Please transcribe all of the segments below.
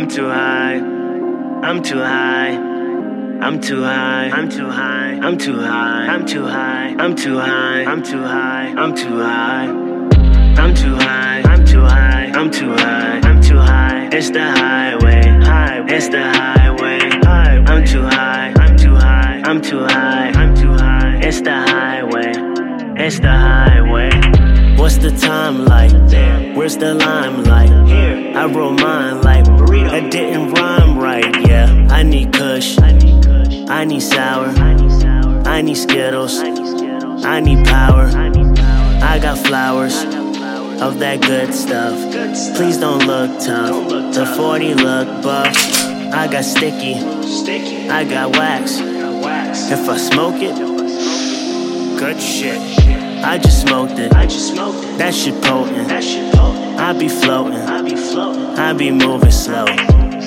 I'm too high. I'm too high. I'm too high. I'm too high. I'm too high. I'm too high. I'm too high. I'm too high. I'm too high. I'm too high. I'm too high. I'm too high. I'm too high. It's the highway. High. It's the highway. High. I'm too high. I'm too high. I'm too high. I'm too high. It's the highway. It's the highway. What's the time like? Where's the limelight? Here. I wrote mine like burrito. It didn't rhyme right. Yeah. I need Kush. I need sour. I need Skittles. I need power. I got flowers of that good stuff. Please don't look tough. The 40 look buff. I got sticky. I got wax. If I smoke it, good shit. I just smoked it. I just smoked it. That shit potent. That shit potent. I be floating. I be floating. I be moving slow.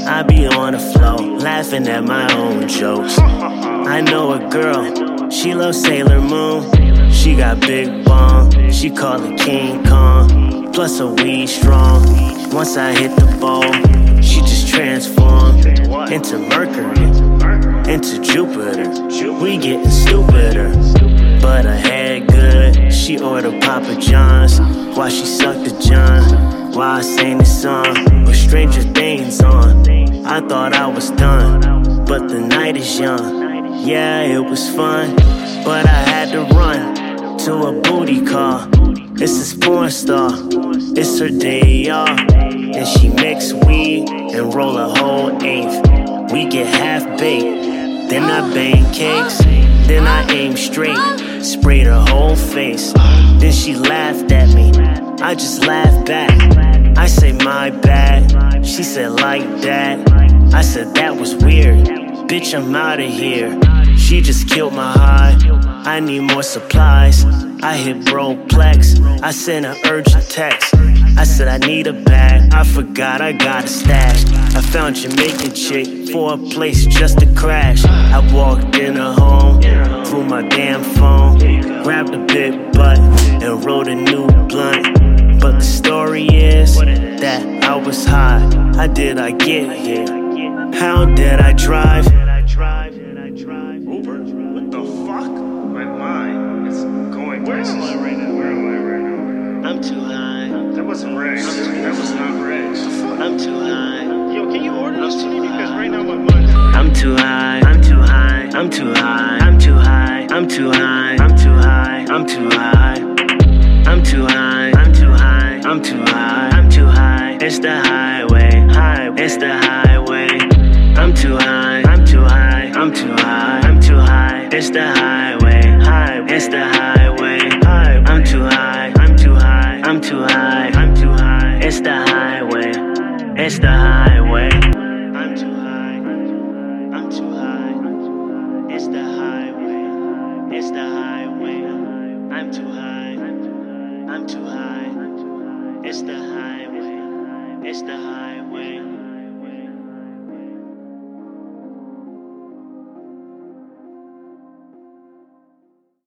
I be on the flow, laughing at my own jokes. I know a girl, she loves Sailor Moon. She got big bong, she call it King Kong. Plus a weed strong. Once I hit the bowl, she just transformed into Mercury, into Jupiter. We getting stupider, but good. She ordered Papa John's while she sucked the John. While I sang the song with Stranger Things on. I thought I was done, but the night is young. Yeah, it was fun, but I had to run to a booty call. This porn star, it's her day off, and she mix weed and roll a whole eighth. We get half baked, then I bang cakes, then I aim straight, sprayed her whole face. Then she laughed at me, I just laughed back. I say my bad, she said like that. I said that was weird, bitch I'm outta here. She just killed my high. I need more supplies. I hit Broplex. I sent an urgent text. I said I need a bag. I forgot I got a stash. I found Jamaican chick for a place just to crash. I walked in her home through my damn phone, grabbed a big butt and wrote a new blunt. But the story is that I was high. How did I get here? How did I drive? Uber? What the fuck? My mind is going Where am I right now? Where am I right now? I'm too high. That wasn't Rex. That was not Rex. I'm too high. Yo, can you order this to me? Because right now my mind I'm too high. I'm too high. I'm too high. I'm too high. I'm too high. I'm too high. I'm too high. I'm too high. I'm too high. I'm too high. I'm too high. It's the highway. High. It's the highway. I'm too high. I'm too high. I'm too high. I'm too high. It's the highway. High. It's the highway. It's the highway. I'm too high. I'm too high. It's the highway. It's the highway. I'm too high. I'm too high. It's the highway. It's the highway.